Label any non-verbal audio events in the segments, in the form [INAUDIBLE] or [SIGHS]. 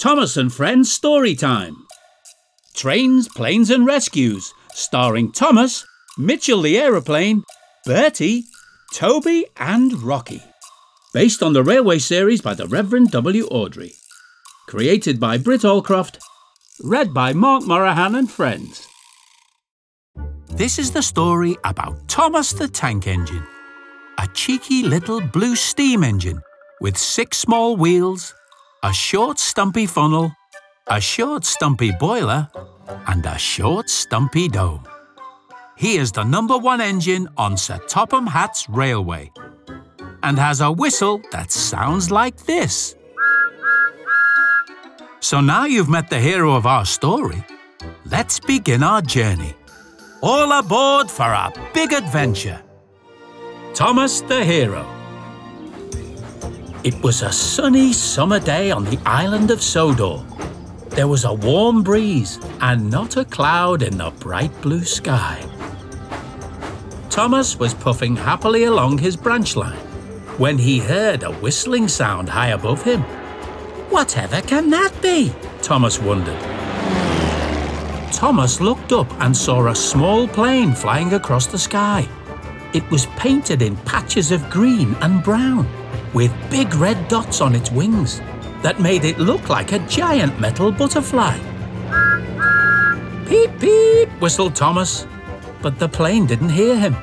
Thomas and Friends Story Time. Trains, Planes and Rescues, starring Thomas, Mitchell the Aeroplane, Bertie, Toby and Rocky. Based on the railway series by the Reverend W. Awdry. Created by Britt Allcroft. Read by Mark Moraghan and friends. This is the story about Thomas the Tank Engine. A cheeky little blue steam engine with six small wheels, a short stumpy funnel, a short stumpy boiler, and a short stumpy dome. He is the number one engine on Sir Topham Hatt's railway and has a whistle that sounds like this. So now you've met the hero of our story, let's begin our journey. All aboard for a big adventure. Thomas the Hero. It was a sunny summer day on the island of Sodor. There was a warm breeze and not a cloud in the bright blue sky. Thomas was puffing happily along his branch line when he heard a whistling sound high above him. Whatever can that be? Thomas wondered. Thomas looked up and saw a small plane flying across the sky. It was painted in patches of green and brown, with big red dots on its wings that made it look like a giant metal butterfly. Peep, peep, whistled Thomas, but the plane didn't hear him.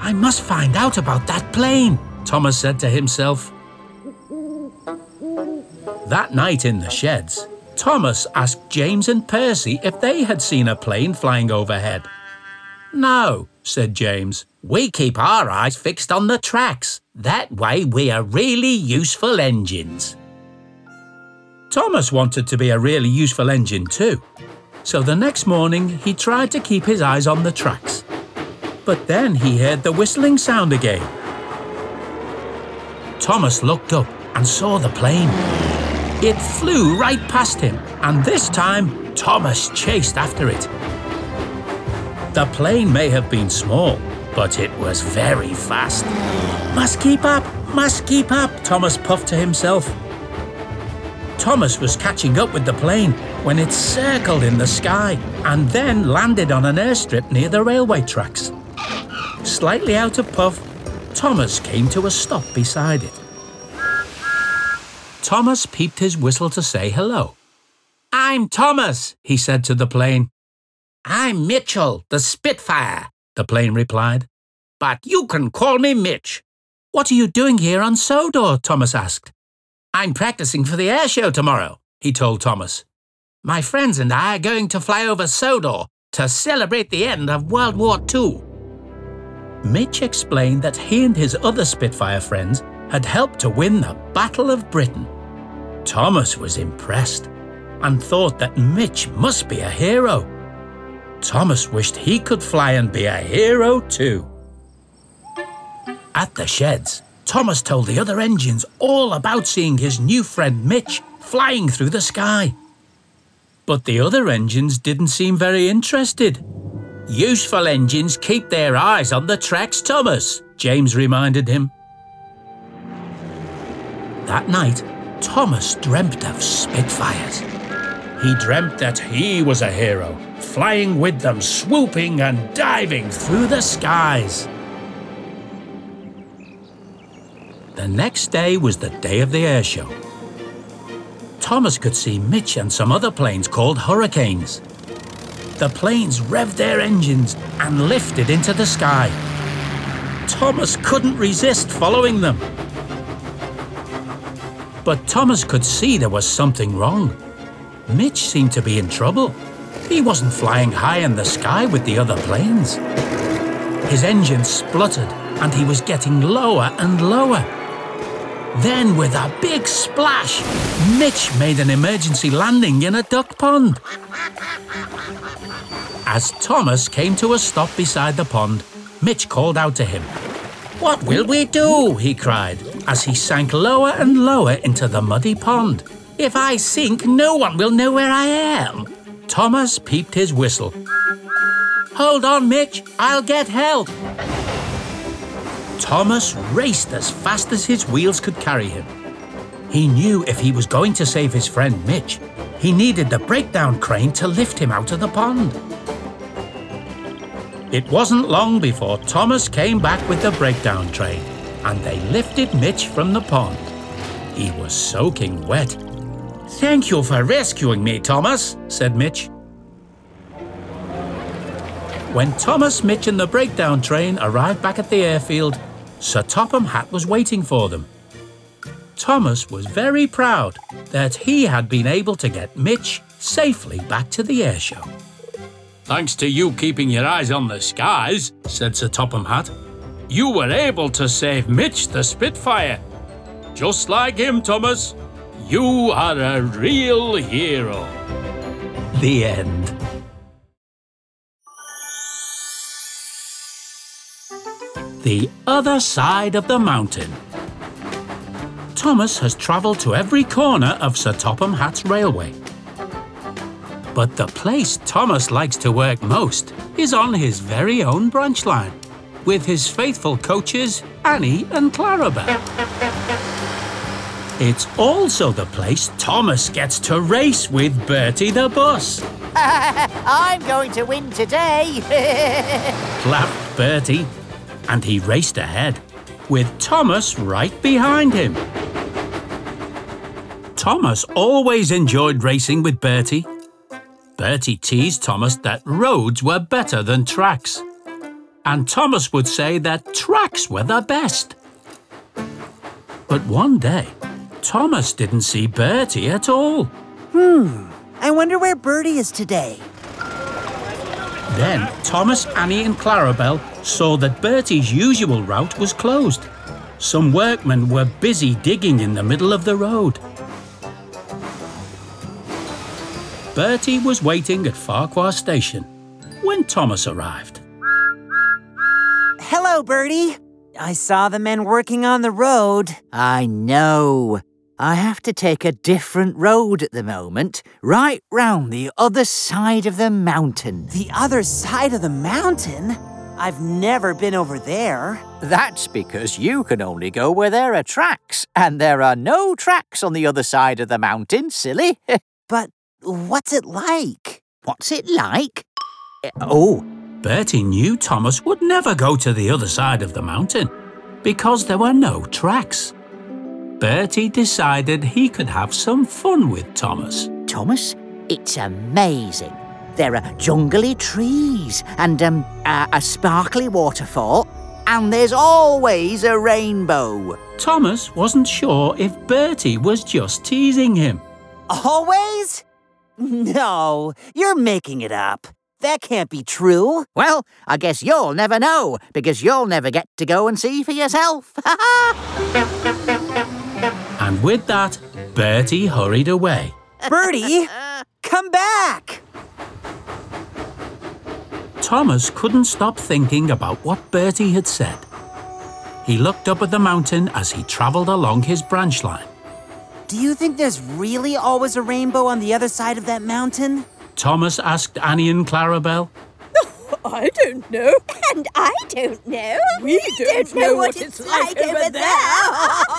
I must find out about that plane, Thomas said to himself. That night in the sheds, Thomas asked James and Percy if they had seen a plane flying overhead. No, said James. We keep our eyes fixed on the tracks. That way we are really useful engines. Thomas wanted to be a really useful engine too. So the next morning he tried to keep his eyes on the tracks. But then he heard the whistling sound again. Thomas looked up and saw the plane. It flew right past him, and this time Thomas chased after it. The plane may have been small, but it was very fast. Must keep up, must keep up, Thomas puffed to himself. Thomas was catching up with the plane when it circled in the sky and then landed on an airstrip near the railway tracks. Slightly out of puff, Thomas came to a stop beside it. Thomas peeped his whistle to say hello. I'm Thomas, he said to the plane. I'm Mitchell, the Spitfire, the plane replied. But you can call me Mitch. What are you doing here on Sodor? Thomas asked. I'm practicing for the air show tomorrow, he told Thomas. My friends and I are going to fly over Sodor to celebrate the end of World War II. Mitch explained that he and his other Spitfire friends had helped to win the Battle of Britain. Thomas was impressed and thought that Mitch must be a hero. Thomas wished he could fly and be a hero too. At the sheds, Thomas told the other engines all about seeing his new friend Mitch flying through the sky. But the other engines didn't seem very interested. Useful engines keep their eyes on the tracks, Thomas, James reminded him. That night, Thomas dreamt of Spitfires. He dreamt that he was a hero, flying with them, swooping and diving through the skies. The next day was the day of the air show. Thomas could see Mitch and some other planes called Hurricanes. The planes revved their engines and lifted into the sky. Thomas couldn't resist following them. But Thomas could see there was something wrong. Mitch seemed to be in trouble. He wasn't flying high in the sky with the other planes. His engine spluttered and he was getting lower and lower. Then, with a big splash, Mitch made an emergency landing in a duck pond. As Thomas came to a stop beside the pond, Mitch called out to him. What will we do? he cried as he sank lower and lower into the muddy pond. If I sink, no one will know where I am. Thomas peeped his whistle. Hold on, Mitch, I'll get help. Thomas raced as fast as his wheels could carry him. He knew if he was going to save his friend Mitch, he needed the breakdown crane to lift him out of the pond. It wasn't long before Thomas came back with the breakdown train and they lifted Mitch from the pond. He was soaking wet. Thank you for rescuing me, Thomas, said Mitch. When Thomas, Mitch, and the breakdown train arrived back at the airfield, Sir Topham Hatt was waiting for them. Thomas was very proud that he had been able to get Mitch safely back to the airshow. Thanks to you keeping your eyes on the skies, said Sir Topham Hatt, you were able to save Mitch the Spitfire. Just like him, Thomas. You are a real hero. The end. The other side of the mountain. Thomas has travelled to every corner of Sir Topham Hatt's railway. But the place Thomas likes to work most is on his very own branch line, with his faithful coaches Annie and Clarabel. It's also the place Thomas gets to race with Bertie the bus. [LAUGHS] I'm going to win today. Laughed Bertie, and he raced ahead, with Thomas right behind him. Thomas always enjoyed racing with Bertie. Bertie teased Thomas that roads were better than tracks. And Thomas would say that tracks were the best. But one day, Thomas didn't see Bertie at all. Hmm, I wonder where Bertie is today. Then Thomas, Annie, and Clarabel saw that Bertie's usual route was closed. Some workmen were busy digging in the middle of the road. Bertie was waiting at Farquhar Station when Thomas arrived. Hello, Bertie. I saw the men working on the road. I know. I have to take a different road at the moment, right round the other side of the mountain. The other side of the mountain? I've never been over there. That's because you can only go where there are tracks, and there are no tracks on the other side of the mountain, silly. [LAUGHS] but what's it like? What's it like? Eh, oh, Bertie knew Thomas would never go to the other side of the mountain because there were no tracks. Bertie decided he could have some fun with Thomas. Thomas, it's amazing. There are jungly trees and um, a, a sparkly waterfall, and there's always a rainbow. Thomas wasn't sure if Bertie was just teasing him. Always? No, you're making it up. That can't be true. Well, I guess you'll never know, because you'll never get to go and see for yourself. [LAUGHS] and with that, Bertie hurried away. [LAUGHS] Bertie, come back! Thomas couldn't stop thinking about what Bertie had said. He looked up at the mountain as he travelled along his branch line. Do you think there's really always a rainbow on the other side of that mountain? Thomas asked Annie and Clarabel. [LAUGHS] I don't know. And I don't know. We don't, don't know, know, what, it's, it's like, like, over there. there. [LAUGHS]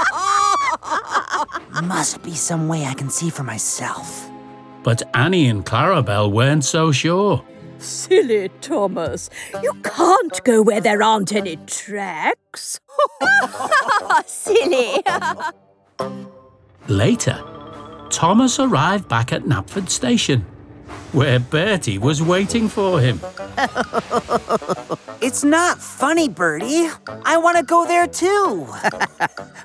Must be some way I can see for myself. But Annie and Clarabel weren't so sure. Silly Thomas. You can't go where there aren't any tracks. [LAUGHS] Silly. Later, Thomas arrived back at Knapford Station where Bertie was waiting for him. it's not funny, Bertie. I want to go there too.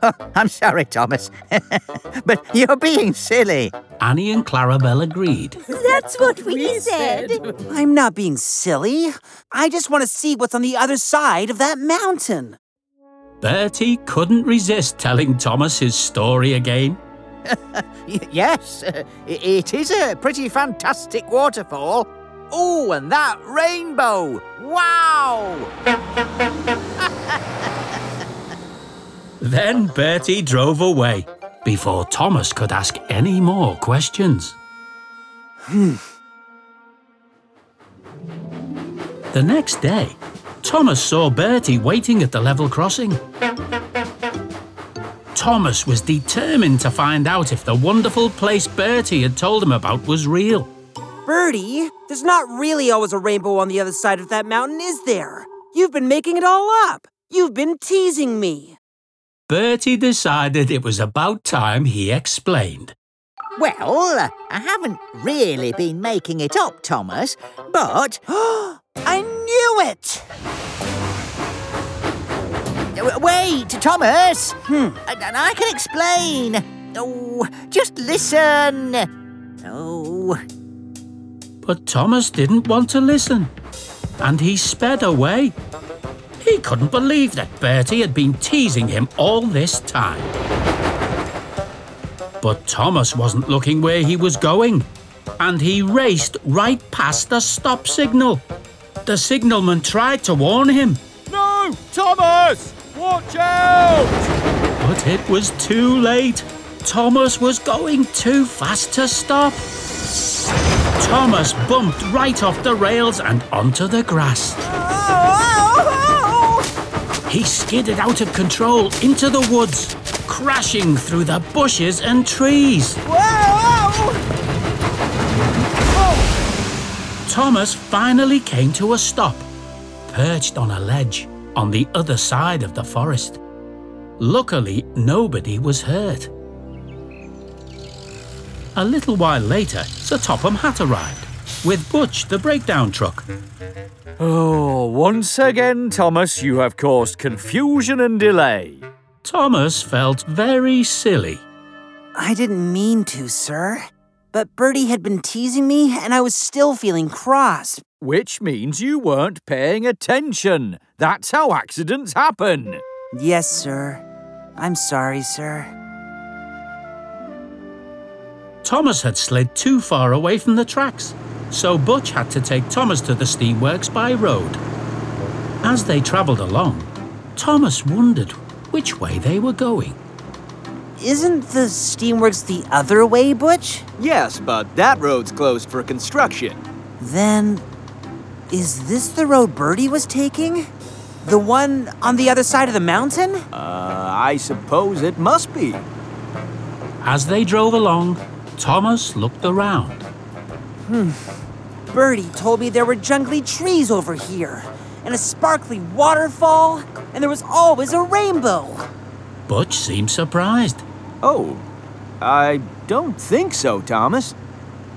oh, [LAUGHS] I'm sorry, Thomas, [LAUGHS] but you're being silly. Annie and Clarabel agreed. That's what we, we said. said. I'm not being silly. I just want to see what's on the other side of that mountain. Bertie couldn't resist telling Thomas his story again. [LAUGHS] yes, it is a pretty fantastic waterfall. Oh, and that rainbow! Wow! [LAUGHS] then Bertie drove away before Thomas could ask any more questions. Hmm. the next day, Thomas saw Bertie waiting at the level crossing. Thomas was determined to find out if the wonderful place Bertie had told him about was real. Bertie, there's not really always a rainbow on the other side of that mountain, is there? You've been making it all up. You've been teasing me. Bertie decided it was about time he explained. Well, I haven't really been making it up, Thomas, but. [GASPS] I knew it! W- Wait, Thomas! Hmm. And I can explain. Oh, just listen. Oh. But Thomas didn't want to listen, and he sped away. He couldn't believe that Bertie had been teasing him all this time. But Thomas wasn't looking where he was going, and he raced right past the stop signal. The signalman tried to warn him, No! Thomas! Watch out! but it was too late. Thomas was going too fast to stop. Thomas bumped right off the rails and onto the grass. He skidded out of control into the woods, crashing through the bushes and trees. Thomas finally came to a stop, perched on a ledge on the other side of the forest. Luckily, nobody was hurt. A little while later, Sir Topham Hatt arrived with Butch, the breakdown truck. Oh, once again, Thomas, you have caused confusion and delay. Thomas felt very silly. I didn't mean to, sir. But Bertie had been teasing me, and I was still feeling cross. Which means you weren't paying attention. That's how accidents happen. Yes, sir. I'm sorry, sir. Thomas had slid too far away from the tracks, so Butch had to take Thomas to the steamworks by road. As they travelled along, Thomas wondered which way they were going. Isn't the steamworks the other way, Butch? Yes, but that road's closed for construction. Then, is this the road Bertie was taking? The one on the other side of the mountain? Uh, I suppose it must be. As they drove along, Thomas looked around. Hmm. Bertie told me there were jungly trees over here, and a sparkly waterfall, and there was always a rainbow. Butch seemed surprised. Oh, I don't think so, Thomas.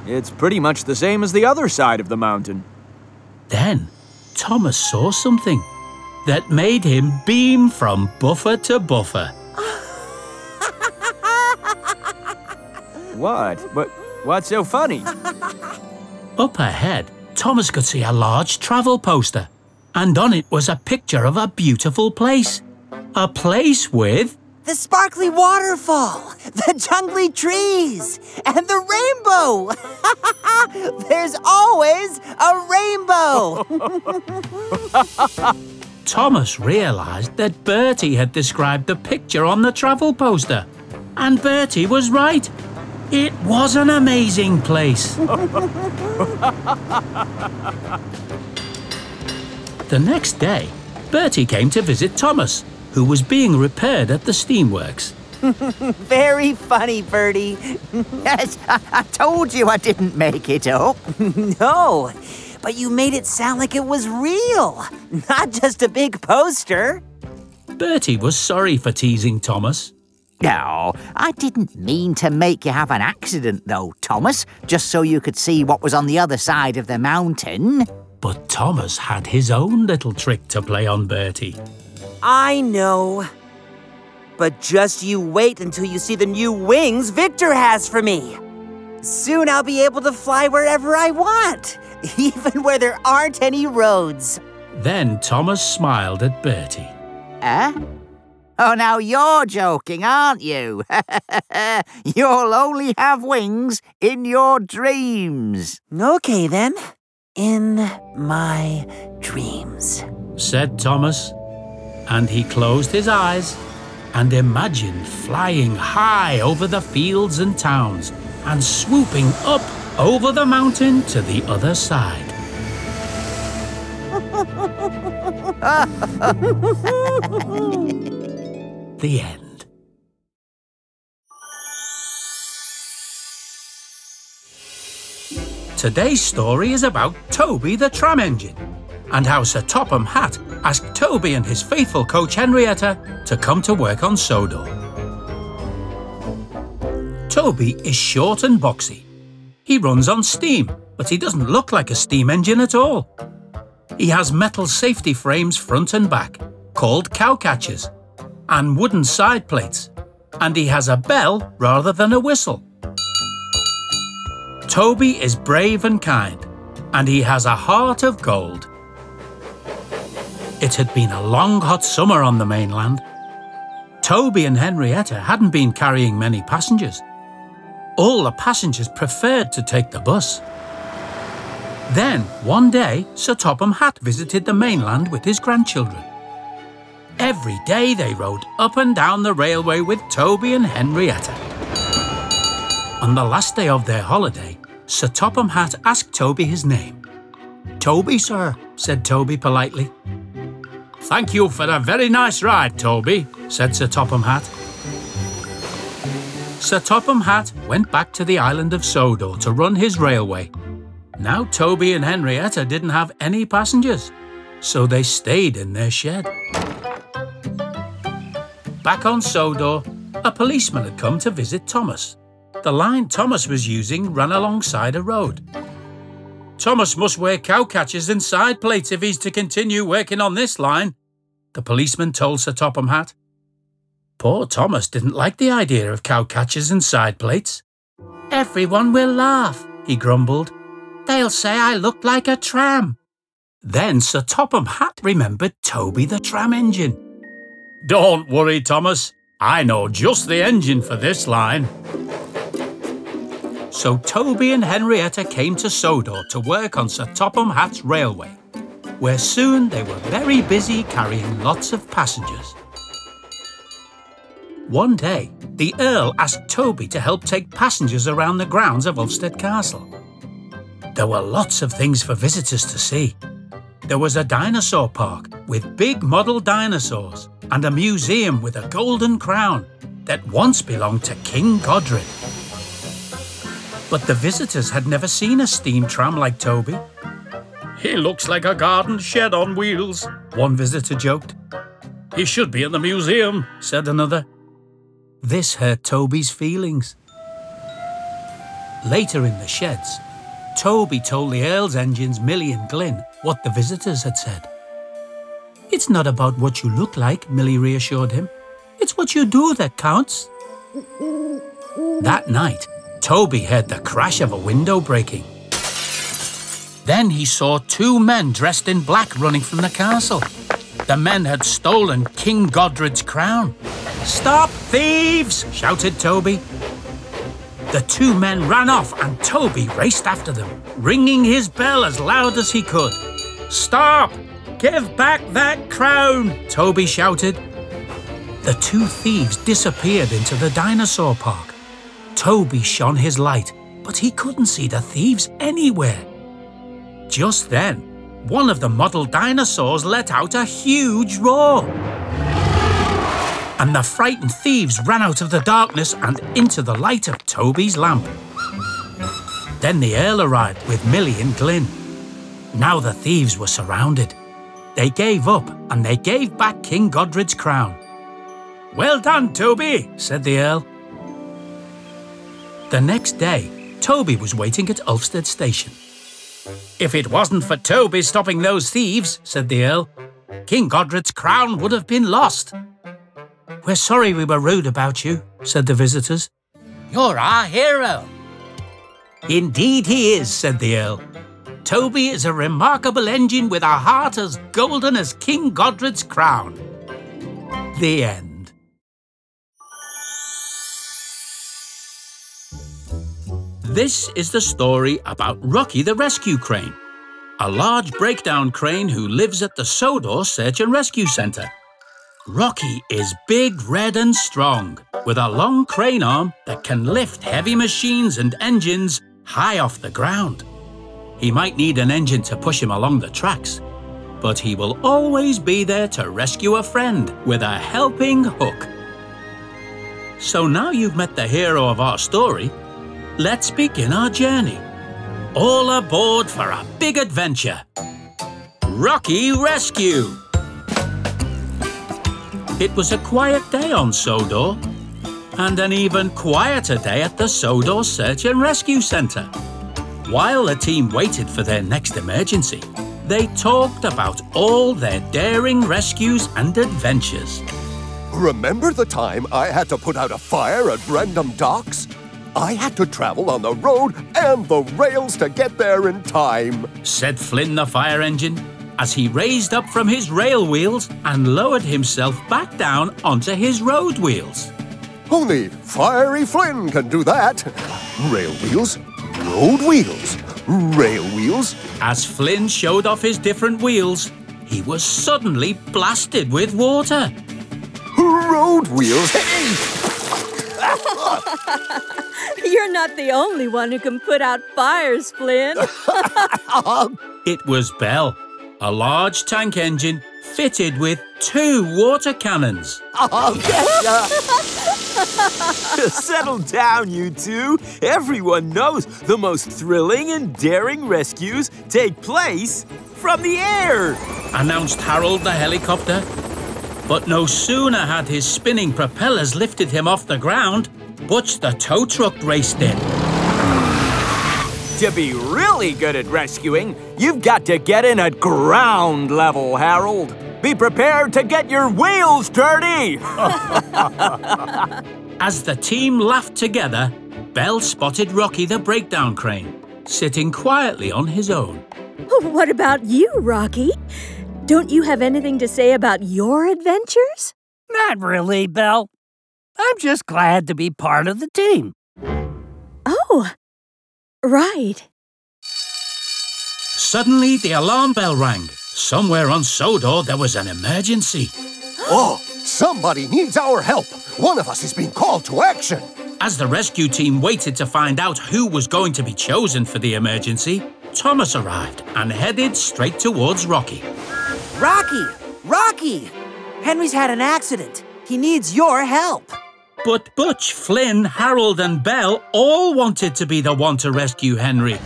It's pretty much the same as the other side of the mountain. Then Thomas saw something that made him beam from buffer to buffer. [LAUGHS] What? What? What's so funny? Up ahead, Thomas could see a large travel poster, and on it was a picture of a beautiful place. A place with The sparkly waterfall, the jungly trees, and the rainbow. [LAUGHS] There's always a rainbow. [LAUGHS] Thomas realised that Bertie had described the picture on the travel poster. And Bertie was right. It was an amazing place. [LAUGHS] the next day, Bertie came to visit Thomas, who was being repaired at the steamworks. [LAUGHS] Very funny, Bertie. [LAUGHS] Yes, I, I told you I didn't make it up. [LAUGHS] No, but you made it sound like it was real, not just a big poster. Bertie was sorry for teasing Thomas. No, I didn't mean to make you have an accident, though, Thomas, just so you could see what was on the other side of the mountain. But Thomas had his own little trick to play on Bertie. I know. But just you wait until you see the new wings Victor has for me. Soon I'll be able to fly wherever I want, [LAUGHS] even where there aren't any roads. Then Thomas smiled at Bertie. Eh? Oh, now you're joking, aren't you? [LAUGHS] You'll only have wings in your dreams. Okay then, in my dreams. said Thomas, and he closed his eyes and imagined flying high over the fields and towns and swooping up over the mountain to the other side. [LAUGHS] the end. Today's story is about Toby the tram engine and how Sir Topham Hatt asked Toby and his faithful coach Henrietta to come to work on Sodor. Toby is short and boxy. He runs on steam, but he doesn't look like a steam engine at all. He has metal safety frames front and back, called cowcatchers, and wooden side plates, and he has a bell rather than a whistle. Toby is brave and kind, and he has a heart of gold. It had been a long hot summer on the mainland. Toby and Henrietta hadn't been carrying many passengers. All the passengers preferred to take the bus. Then, one day, Sir Topham Hatt visited the mainland with his grandchildren. Every day they rode up and down the railway with Toby and Henrietta. On the last day of their holiday, Sir Topham Hatt asked Toby his name. Toby, sir, said Toby politely. Thank you for a very nice ride, Toby, said Sir Topham Hatt. Sir Topham Hatt went back to the island of Sodor to run his railway. Now Toby and Henrietta didn't have any passengers, so they stayed in their shed. Back on Sodor, a policeman had come to visit Thomas. The line Thomas was using ran alongside a road. Thomas must wear cowcatchers and side plates if he's to continue working on this line, the policeman told Sir Topham Hatt. Poor Thomas didn't like the idea of cowcatchers and side plates. Everyone will laugh, he grumbled. They'll say I look like a tram. Then Sir Topham Hatt remembered Toby the tram engine. Don't worry, Thomas. I know just the engine for this line. So Toby and Henrietta came to Sodor to work on Sir Topham Hatt's railway, where soon they were very busy carrying lots of passengers. One day, the Earl asked Toby to help take passengers around the grounds of Ulfstead Castle. There were lots of things for visitors to see. There was a dinosaur park with big model dinosaurs and a museum with a golden crown that once belonged to King Godred. But the visitors had never seen a steam tram like Toby. He looks like a garden shed on wheels, one visitor joked. He should be in the museum, said another. This hurt Toby's feelings. Later in the sheds, Toby told the Earl's engines Millie and Glyn what the visitors had said. It's not about what you look like, Millie reassured him. It's what you do that counts. That night, Toby heard the crash of a window breaking. Then he saw two men dressed in black running from the castle. The men had stolen King Godred's crown. Stop, thieves! shouted Toby. The two men ran off and Toby raced after them, ringing his bell as loud as he could. Stop! Give back that crown! Toby shouted. The two thieves disappeared into the dinosaur park. Toby shone his light, but he couldn't see the thieves anywhere. Just then, one of the model dinosaurs let out a huge roar. And the frightened thieves ran out of the darkness and into the light of Toby's lamp. Then the Earl arrived with Millie and Glyn. Now the thieves were surrounded. They gave up and they gave back King Godred's crown. Well done, Toby, said the Earl. The next day, Toby was waiting at Ulfstead Station. If it wasn't for Toby stopping those thieves, said the Earl, King Godred's crown would have been lost. We're sorry we were rude about you, said the visitors. You're our hero. Indeed he is, said the Earl. Toby is a remarkable engine with a heart as golden as King Godred's crown. The end. This is the story about Rocky the Rescue Crane, a large breakdown crane who lives at the Sodor Search and Rescue Centre. Rocky is big, red, and strong, with a long crane arm that can lift heavy machines and engines high off the ground. He might need an engine to push him along the tracks, but he will always be there to rescue a friend with a helping hook. So now you've met the hero of our story, let's begin our journey. all aboard for a big adventure. Rocky Rescue! It was a quiet day on Sodor, and an even quieter day at the Sodor Search and Rescue Centre. While the team waited for their next emergency, they talked about all their daring rescues and adventures. Remember the time I had to put out a fire at Brendam Docks? I had to travel on the road and the rails to get there in time. said Flynn the fire engine as he raised up from his rail wheels and lowered himself back down onto his road wheels. Only Fiery Flynn can do that. Rail wheels, road wheels, rail wheels. As Flynn showed off his different wheels, he was suddenly blasted with water. Road wheels. Hey! [LAUGHS] You're not the only one who can put out fires, Flynn. [LAUGHS] Um, it was Belle, a large tank engine fitted with two water cannons. Um, [LAUGHS] Settle down, you two. Everyone knows the most thrilling and daring rescues take place from the air. announced Harold the helicopter. But no sooner had his spinning propellers lifted him off the ground, Butch the tow truck raced in. To be really good at rescuing, you've got to get in at ground level, Harold. Be prepared to get your wheels dirty. [LAUGHS] As the team laughed together, Belle spotted Rocky the breakdown crane, sitting quietly on his own. [LAUGHS] what about you, Rocky? Don't you have anything to say about your adventures? Not really, Belle. I'm just glad to be part of the team. Oh, right. Suddenly, the alarm bell rang. Somewhere on Sodor, there was an emergency. [GASPS] Oh, somebody needs our help. One of us is being called to action. As the rescue team waited to find out who was going to be chosen for the emergency, Thomas arrived and headed straight towards Rocky. Rocky! Rocky! Henry's had an accident. He needs your help. But Butch, Flynn, Harold, and Belle all wanted to be the one to rescue Henry.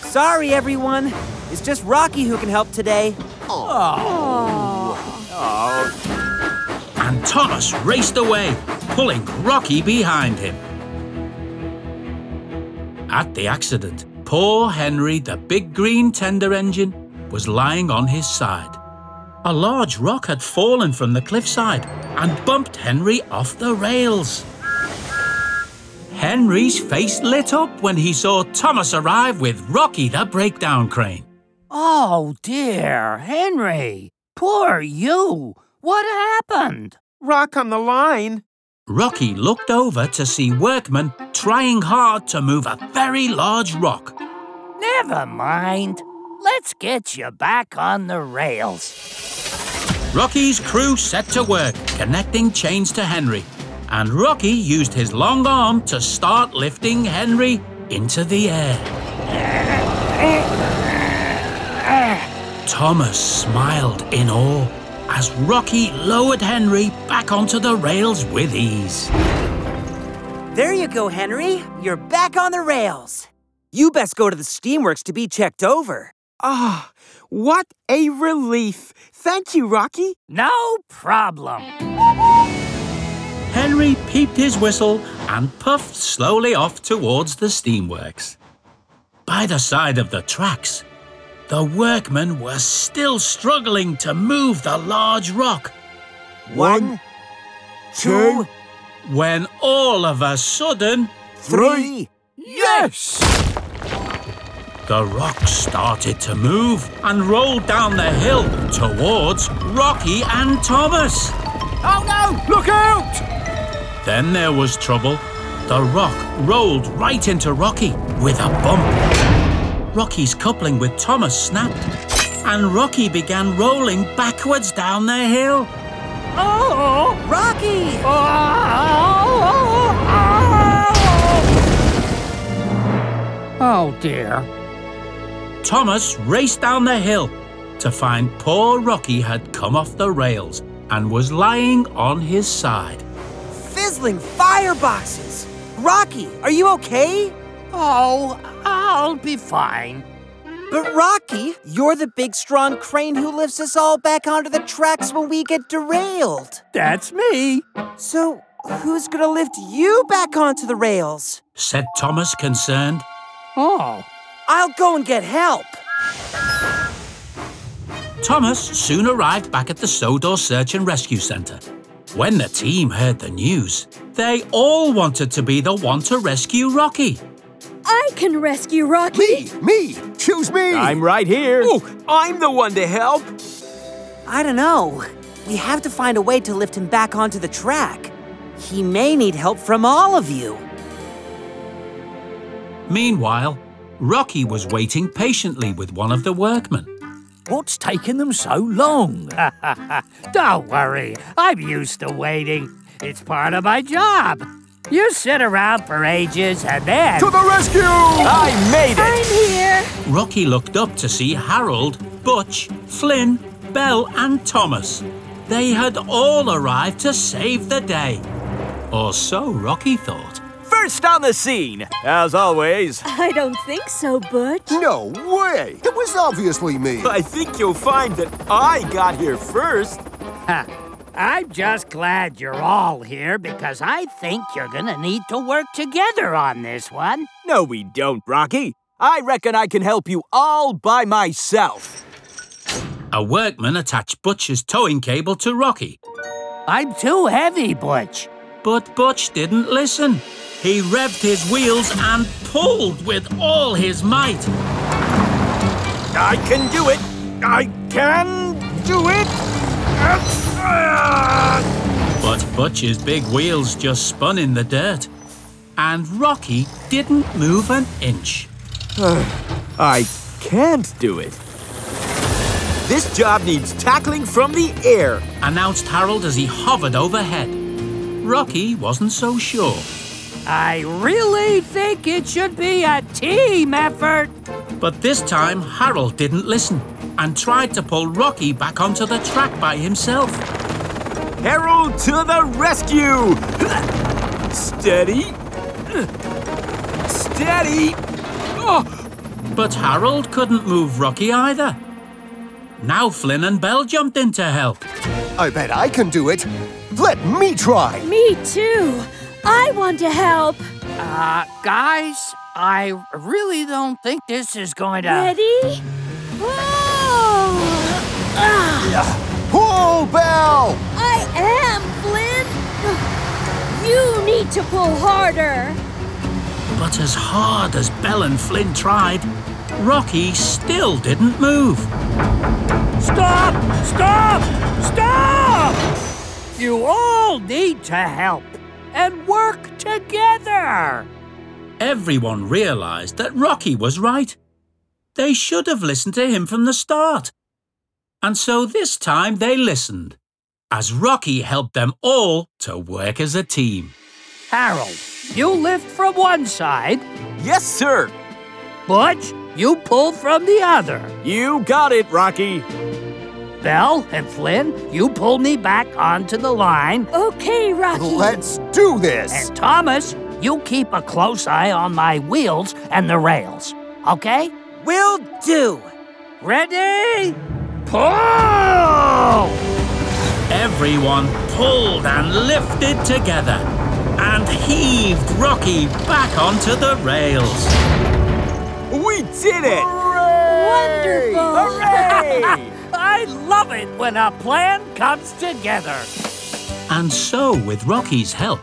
Sorry, everyone. It's just Rocky who can help today. Oh. And Thomas raced away, pulling Rocky behind him. At the accident, poor Henry, the big green tender engine, was lying on his side. A large rock had fallen from the cliffside and bumped Henry off the rails. Henry's face lit up when he saw Thomas arrive with Rocky the breakdown crane. Oh, dear, Henry. Poor you. What happened? Rock on the line. Rocky looked over to see workmen trying hard to move a very large rock. Never mind. Let's get you back on the rails. Rocky's crew set to work, connecting chains to Henry, and Rocky used his long arm to start lifting Henry into the air. Thomas smiled in awe as Rocky lowered Henry back onto the rails with ease. There you go, Henry. You're back on the rails. You best go to the Steamworks to be checked over. Ah, what a relief. Thank you, Rocky. No problem. Henry peeped his whistle and puffed slowly off towards the steamworks. By the side of the tracks, the workmen were still struggling to move the large rock One, two, when all of a sudden three. Yes! The rock started to move and rolled down the hill towards Rocky and Thomas. Oh no! Look out! Then there was trouble. The rock rolled right into Rocky with a bump. Rocky's coupling with Thomas snapped, and Rocky began rolling backwards down the hill. Oh! Rocky! Oh, dear. Thomas raced down the hill to find poor Rocky had come off the rails and was lying on his side. Fizzling fireboxes! Rocky, are you okay? Oh, I'll be fine. But Rocky, you're the big strong crane who lifts us all back onto the tracks when we get derailed. That's me. So, who's gonna lift you back onto the rails? said Thomas, concerned. Oh, I'll go and get help. Thomas soon arrived back at the Sodor Search and Rescue Centre. When the team heard the news, they all wanted to be the one to rescue Rocky. I can rescue Rocky. Me, me, choose me. I'm right here. Oh, I'm the one to help. I don't know. We have to find a way to lift him back onto the track. He may need help from all of you. Meanwhile, Rocky was waiting patiently with one of the workmen. what's taking them so long? [LAUGHS] Don't worry, I'm used to waiting. It's part of my job. You sit around for ages and then. To the rescue! I made it. I'm here. Rocky looked up to see Harold, Butch, Flynn, Belle, and Thomas. They had all arrived to save the day. Or so Rocky thought. First on the scene, as always. I don't think so, Butch. No way! It was obviously me. I think you'll find that I got here first. I'm just glad you're all here because I think you're gonna need to work together on this one. No, we don't, Rocky. I reckon I can help you all by myself. A workman attached Butch's towing cable to Rocky, I'm too heavy, Butch. But Butch didn't listen. He revved his wheels and pulled with all his might. I can do it. I can do it. But Butch's big wheels just spun in the dirt. And Rocky didn't move an inch. [SIGHS] I can't do it. This job needs tackling from the air. Announced Harold as he hovered overhead. Rocky wasn't so sure. I really think it should be a team effort. But this time, Harold didn't listen and tried to pull Rocky back onto the track by himself. Harold to the rescue! Steady. Steady. Oh, But Harold couldn't move Rocky either. Now Flynn and Belle jumped in to help. I bet I can do it. Let me try. Me too. I want to help. Uh, guys, I really don't think this is going to. Ready? Oh! Ah, Pull, Belle! I am, Flynn. You need to pull harder. But as hard as Belle and Flynn tried, Rocky still didn't move. Stop! Stop! Stop! You all need to help and work together. Everyone realized that Rocky was right. They should have listened to him from the start. And so this time they listened, as Rocky helped them all to work as a team. Harold, you lift from one side. yes, sir. Butch, you pull from the other. You got it, Rocky. Belle and Flynn, you pull me back onto the line. Okay, Rocky. Let's do this. And Thomas, you keep a close eye on my wheels and the rails. Okay? Will do. Ready? Pull! Everyone pulled and lifted together and heaved Rocky back onto the rails. We did it! Hooray! Wonderful. Hooray! [LAUGHS] I love it when a plan comes together. And so, with Rocky's help,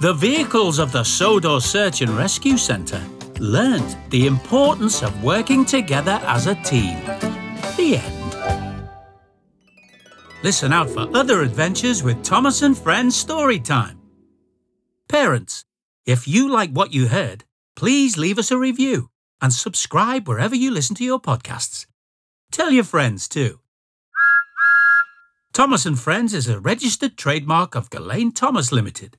the vehicles of the Sodor Search and Rescue Centre learned the importance of working together as a team. The end. Listen out for other adventures with Thomas and Friends Story Time. Parents, if you like what you heard, please leave us a review and subscribe wherever you listen to your podcasts. Tell your friends too. Thomas and Friends is a registered trademark of Gullane Thomas Limited.